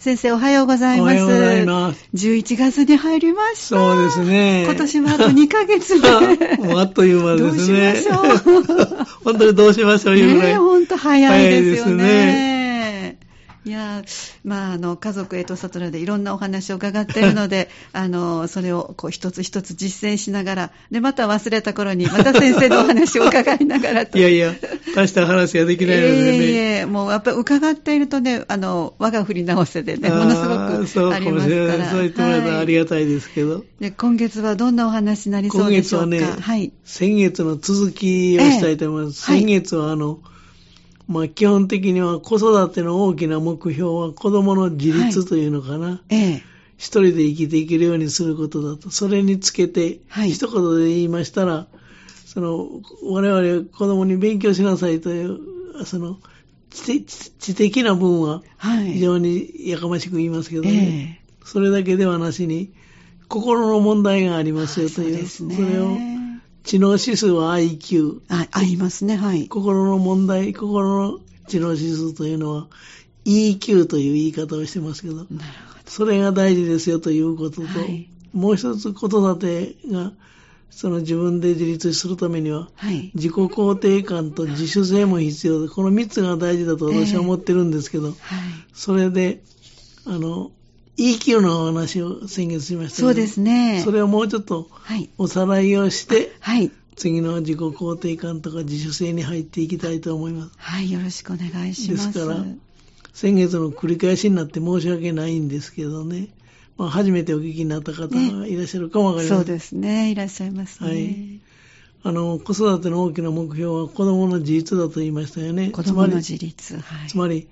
先生おはようございます。おはようございます。11月に入りました。そうですね。今年もあと2ヶ月で。もうあっという間ですね。どうしましょう 本当にどうしましょういうぐらい。ねえ、ほんと早いですよ早いですね。いや、まあ、あの、家族へと悟らでいろんなお話を伺っているので、あの、それをこう一つ一つ実践しながら、で、また忘れた頃に、また先生のお話を伺いながらと。いやいや、大した話ができないのでね。いえいえ、もうやっぱり伺っているとね、あの、我が振り直せでね、ものすごくありかもしれない。ますから。そう言ってもらえたらありががたいですけど。で今月はどんなお話になりそ今うでしょうか？月はね、はい。先月の続きをしたいと思います。ええはい先月はあの、まあ基本的には子育ての大きな目標は子供の自立というのかな。ええ。一人で生きていけるようにすることだと。それにつけて、はい一言で言いましたら、その、我々子供に勉強しなさいという、その、知知知的な分ははい。非常にやかましく言いますけどえね。え。それだけではなしに、心の問題がありますよという、ですね。それを、知能指数は IQ、あ、ありますね、はい。心の問題、心の知能指数というのは EQ という言い方をしてますけど、なるほそれが大事ですよということと、はいもう一つ子育てが、その自分で自立するためには。自己肯定感と自主性も必要で、この三つが大事だと私は思ってるんですけど、はい。それで、あの、EQ のお話を先月しましたそうですね。それをもうちょっとはい。おさらいをして、はい。次の自己肯定感とか自主性に入っていきたいと思います。はい。よろしくお願いします。ですから先月の繰り返しになって申し訳ないんですけどね。まあ、初めてお聞きになった方がいらっしゃるかもわかりません。そうですね。いらっしゃいますね。はいあの、子育ての大きな目標は子供の自立だと言いましたよね。子供のつまり自立。はい。つまり、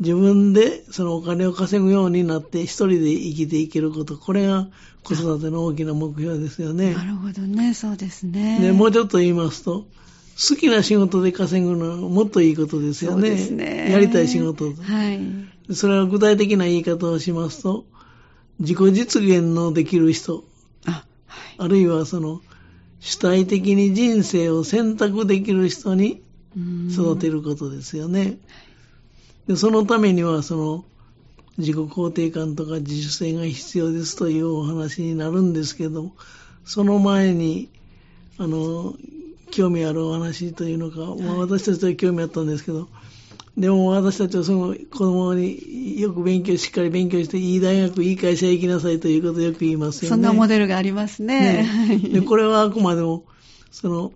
自分でそのお金を稼ぐようになって一人で生きていけること。これが子育ての大きな目標ですよね。なるほどね。そうですね。で、もうちょっと言いますと、好きな仕事で稼ぐのはもっといいことですよそうね。ですね。やりたい仕事。はい。それは具体的な言い方をしますと、自己実現のできる人、あ、はい。あるいはその、主体的に人生を選択できる人に育てる。ることですよね。でそのためには、その、自己肯定感とか自主性が必要ですというお話になるんですけど、その前に、あの、興味あるお話というのか、まあ私たちは興味あったんですけど、でも私たちはその子供によく勉強、しっかり勉強して、いい大学、いい会社へ行きなさいということをよく言いますよね。そんなモデルがありますね。ね で、これはあくまでも、その、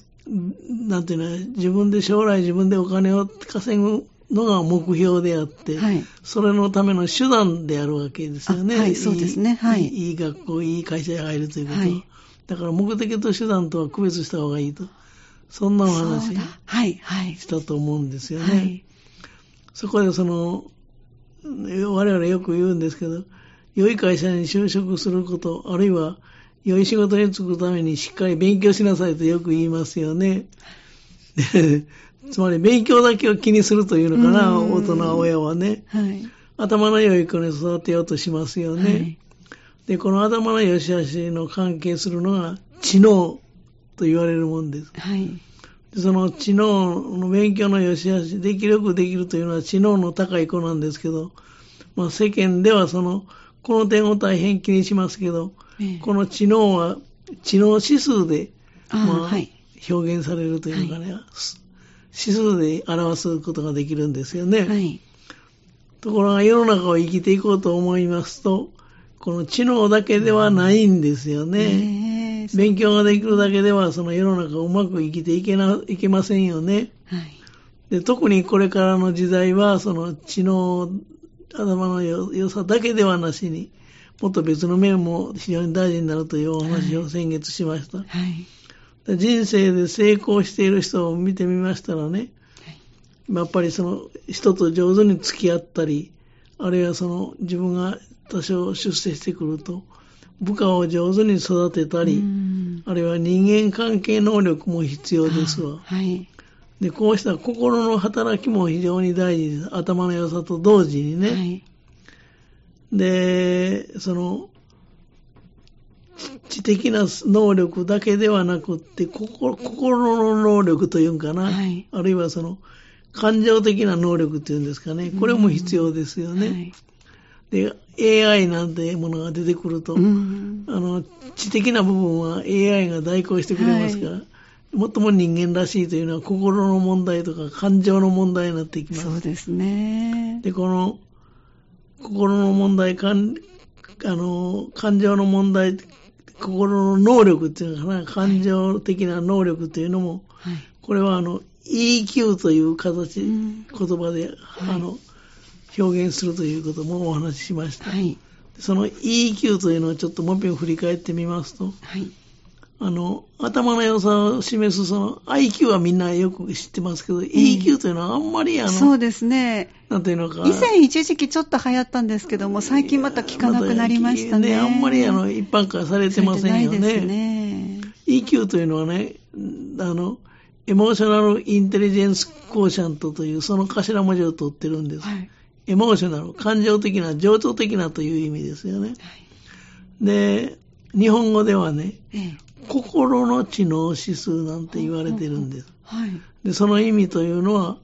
なんていうの、自分で将来自分でお金を稼ぐのが目標であって、はい。それのための手段であるわけですよね。あはいそうですねはいいいい学校、いい会社へ入るということは。はいだから目的と手段とは区別した方がいいと。そんなお話。はい。はい。したと思うんですよね。はい。そこでその、我々よく言うんですけど、良い会社に就職すること、あるいは良い仕事に就くためにしっかり勉強しなさいとよく言いますよね。でつまり勉強だけを気にするというのかな、うん大人親はね。はい。頭の良い子に育てようとしますよね。はいで、この頭の良し悪しの関係するのが知能と言われるもんです。はい。でその知能の勉強の良し悪し、できるよくできるというのは知能の高い子なんですけど、まあ世間ではその、この点を大変気にしますけど、ええこの知能は知能指数で、あまあはい。表現されるというのかね、指数で表すことができるんですよね。はい。ところが世の中を生きていこうと思いますと、この知能だけではないんですよね。ねえ勉強ができるだけではその世の中をうまく生きていけな、いけませんよね。はい。で、特にこれからの時代は、その知能、頭の良良さだけではなしに、もっと別の面も非常に大事になるというお話を先月しました。はい。で人生で成功している人を見てみましたらね、はいやっぱりその人と上手に付き合ったり、あるいはその自分が多少出世してくると、部下を上手に育てたり、うんあるいは人間関係能力も必要ですわ。はい。で、こうした心の働きも非常に大事です。頭の良さと同時にね。はい。で、その、知的な能力だけではなくって、心心の能力というんかな。はいあるいはその、感情的な能力っていうんですかね。これも必要ですよね。はい。で、AI なんてものが出てくると、うんあの、知的な部分は AI が代行してくれますから、はもっとも人間らしいというのは心の問題とか感情の問題になっていきます。そうですね。で、この心の問題、感あの感情の問題、心の能力っていうのかな、感情的な能力というのも、はい。これはあの EQ という形、うん言葉で、はいあの表現するということもお話ししました。はい。その EQ というのをちょっともう一遍振り返ってみますと、はい。あの、頭の良さを示すその IQ はみんなよく知ってますけど、EQ というのはあんまりあの、そうですね。なんていうのか。以前一時期ちょっと流行ったんですけども、最近また聞かなくなりましたね。あんまりあの一般化されてませんよされてないですね。ね。EQ というのはね、あの、エモーショナルインテリジェンスコーシャントというその頭文字を取ってるんです。はい。エモーショナル、感情的な、情緒的なという意味ですよね。で、日本語ではね、ええ。心の知能指数なんて言われてるんです。はい。で、その意味というのは、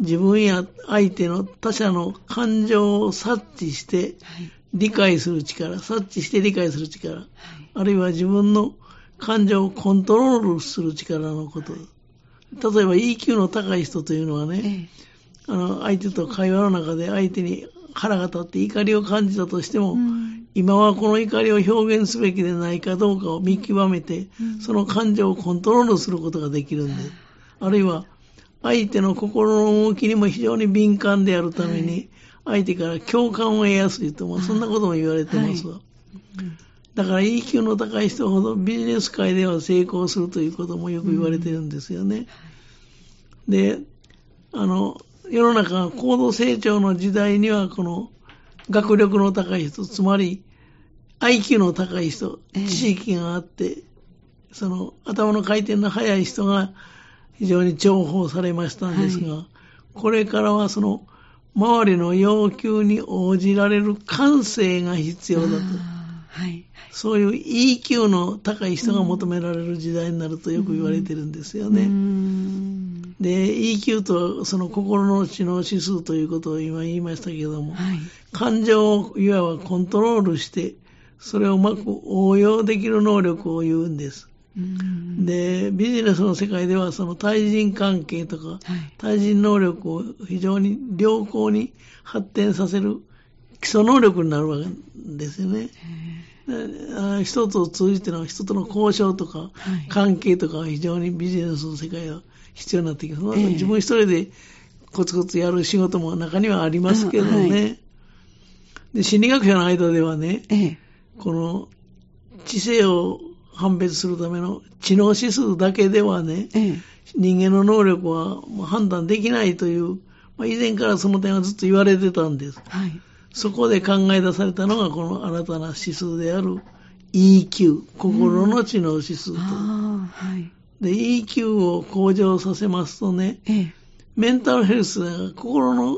自分や相手の他者の感情を察知してはい。理解する力、察知して理解する力、はい。あるいは自分の感情をコントロールする力のこと。例えば EQ の高い人というのはね、ええ。あの、相手と会話の中で相手に腹が立って怒りを感じたとしても、うん今はこの怒りを表現すべきでないかどうかを見極めて、うんその感情をコントロールすることができるんです。あるいは、相手の心の動きにも非常に敏感であるために、相手から共感を得やすいと、まあ、そんなことも言われてますわ。だから EQ の高い人ほどビジネス界では成功するということもよく言われてるんですよね。で、あの、世の中が高度成長の時代には、この学力の高い人、つまり IQ の高い人、ええ知識があって、その頭の回転の速い人が非常に重宝されましたんですが、これからはその周りの要求に応じられる感性が必要だと。はい。そういう EQ の高い人が求められる時代になるとよく言われてるんですよね。で、EQ とはその心の知能指数ということを今言いましたけども、はい。感情をいわばコントロールして、それをうまく応用できる能力を言うんです。うんで、ビジネスの世界ではその対人関係とか、はい。対人能力を非常に良好に発展させる基礎能力になるわけですよね。であ人と通じての人との交渉とか、はい関係とかは非常にビジネスの世界は必要になってきます。ええ自分一人でコツコツやる仕事も中にはありますけどね。で心理学者の間ではね、ええ。この知性を判別するための知能指数だけではね、ええ。人間の能力は判断できないという、まあ、以前からその点はずっと言われてたんです。はい。そこで考え出されたのがこの新たな指数である EQ、心の知能指数と。ああ、はい。で、EQ を向上させますとね、ええ。メンタルヘルスが心の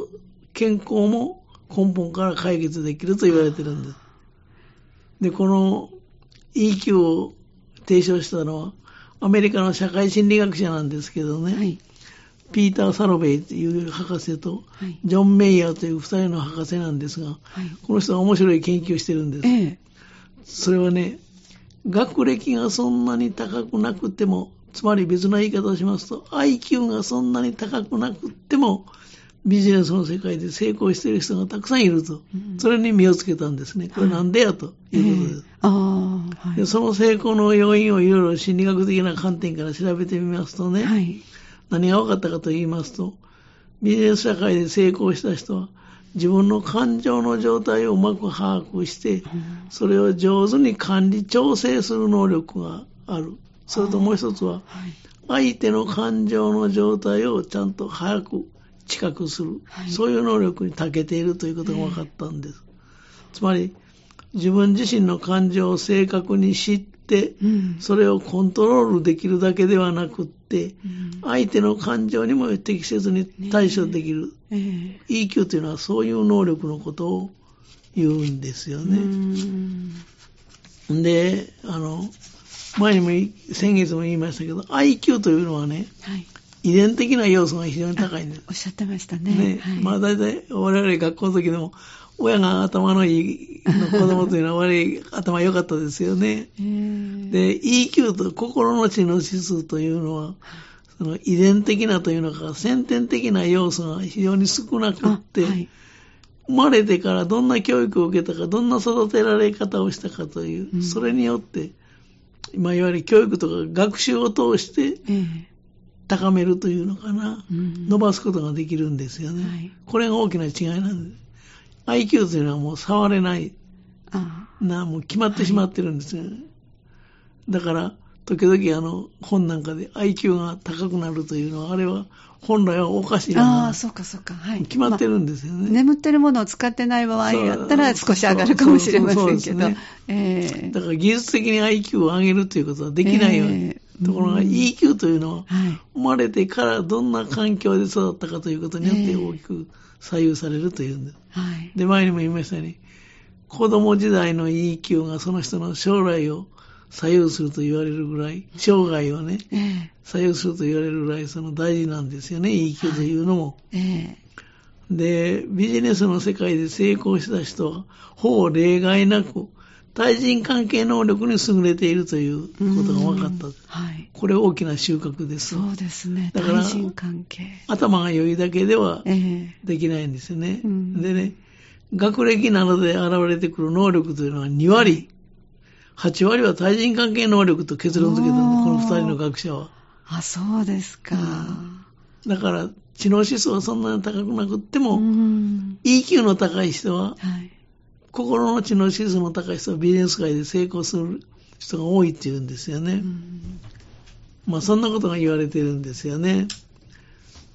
健康も根本から解決できると言われてるんです。で、この EQ を提唱したのは、アメリカの社会心理学者なんですけどね、はい。ピーター・サロベイという博士と、はい。ジョン・メイヤーという二人の博士なんですが、はい。この人は面白い研究をしてるんです。ええ。それはね、学歴がそんなに高くなくても、つまり別な言い方をしますと、IQ がそんなに高くなくても、ビジネスの世界で成功している人がたくさんいると。うんそれに身をつけたんですね。これなんでやということです。はい。でその成功の要因をいろいろ心理学的な観点から調べてみますとね、はい。何が分かったかと言いますと、ビジネス社会で成功した人は、自分の感情の状態をうまく把握して、それを上手に管理、調整する能力がある。それともう一つは、はい。相手の感情の状態をちゃんと把握、知覚する。はいそういう能力に長けているということが分かったんです。つまり、自分自身の感情を正確に知って、うん。それをコントロールできるだけではなくって、うん相手の感情にも適切に対処できる。ええ。EQ というのはそういう能力のことを言うんですようね。んで、あの、前にもい先月も言いましたけど、IQ というのはね、はい。遺伝的な要素が非常に高いんです。おっしゃってましたね。ね、はい。まあ大体我々学校の時でも親が頭のいい子供というのは悪い頭良かったですよね。で、EQ と心の知の指数というのは、その遺伝的なというのか、先天的な要素が非常に少なくって、はい、生まれてからどんな教育を受けたか、どんな育てられ方をしたかという、うん、それによって、今いわゆる教育とか学習を通して、高めるというのかな、うん、伸ばすことができるんですよね。はい、これが大きな違いなんです。IQ というのはもう触れない。な、もう決まってしまってるんですよ、ね。はい、だから、時々あの本なんかで IQ が高くなるというのは、あれは本来はおかしいああ、そうかそうか。はい。決まってるんですよね。まあ、眠ってるものを使ってない場合やったら少し上がるかもしれませんけど。ねえー、だから技術的に IQ を上げるということはできないように。えー、ところが EQ というのは、生まれてからどんな環境で育ったかということによって大きく左右されるというんです。はい、で、前にも言いましたように、子供時代の EQ がその人の将来を左右すると言われるぐらい、生涯をね、えー、左右すると言われるぐらいその大事なんですよね、EQ というのも。で、ビジネスの世界で成功した人は、ほぼ例外なく、対人関係能力に優れているということが分かった。はい、これ大きな収穫です。そうですね。だから、頭が良いだけではできないんですよね。えー、でね、学歴などで現れてくる能力というのは2割。8割は対人関係能力と結論付けたんで、この2人の学者は。あ、そうですか。だから、知能指数はそんなに高くなくっても、EQ の高い人は、はい、心の知能指数の高い人はビジネス界で成功する人が多いっていうんですよね。まあ、そんなことが言われてるんですよね。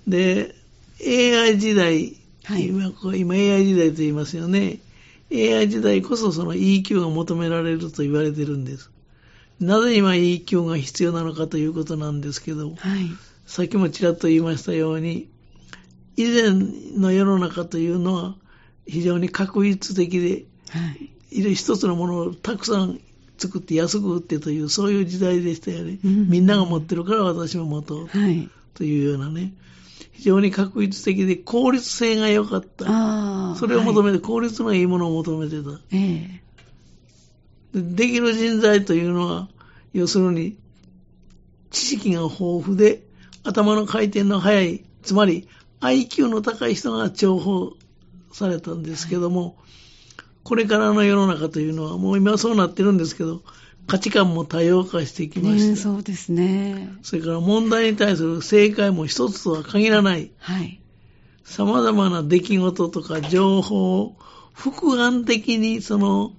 で、AI 時代、はい、今今 AI 時代と言いますよね。AI 時代こそその EQ が求められると言われてるんです。なぜ今 EQ が必要なのかということなんですけど、はい、さっきもちらっと言いましたように、以前の世の中というのは非常に確率的で、はい、一つのものをたくさん作って安く売ってというそういう時代でしたよね。うん、みんなが持ってるから私も持とう、はい、というようなね。非常に確率的で効率性が良かった。それを求めて、はい、効率のいいものを求めてた。えー、で。できる人材というのは、要するに、知識が豊富で、頭の回転の速い、つまり IQ の高い人が重宝されたんですけども、はい、これからの世の中というのは、もう今はそうなってるんですけど、価値観も多様化してきました。ね、そうですね。それから問題に対する正解も一つとは限らない。はい。様々な出来事とか情報を複眼的にその、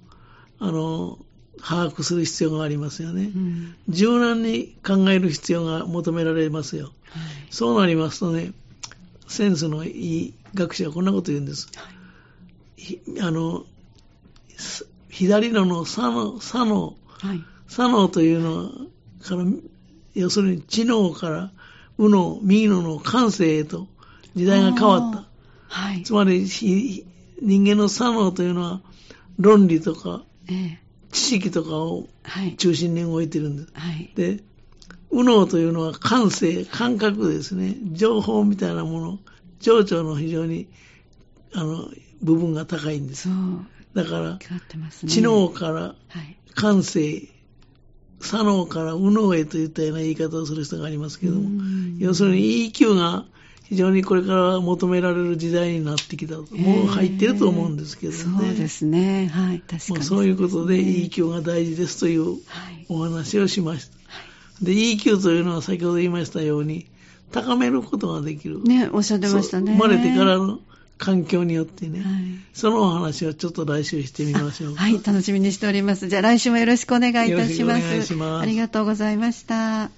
あの、把握する必要がありますよね。うん、柔軟に考える必要が求められますよ。はい、そうなりますとね、センスのいい学者はこんなこと言うんです。はい、あの、左のの左の、左のはい、左脳というのから、要するに知能から右脳、右脳の感性へと時代が変わった。はい、つまり、人間の左脳というのは論理とか、知識とかを中心に動いてるんです。はい、で、右脳というのは感性、感覚ですね。情報みたいなもの、情緒の非常に、あの、部分が高いんです。だから、ね、知能から感性、左脳から右脳へといったような言い方をする人がありますけども、要するに EQ が非常にこれから求められる時代になってきたと、もう入ってると思うんですけどね。そうですね。はい、確かに、そういうことで EQ が大事ですというお話をしました。はい、で、EQ というのは先ほど言いましたように、高めることができる。ね、おっしゃってましたね。生まれてからの環境によってね、はい、そのお話をちょっと来週してみましょうはい、楽しみにしております。じゃあ来週もよろしくお願いいたします。お願いします。ありがとうございました。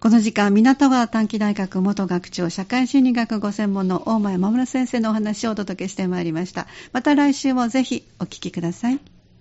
この時間、港川短期大学元学長、社会心理学ご専門の大前守先生のお話をお届けしてまいりました。また来週もぜひお聞きください。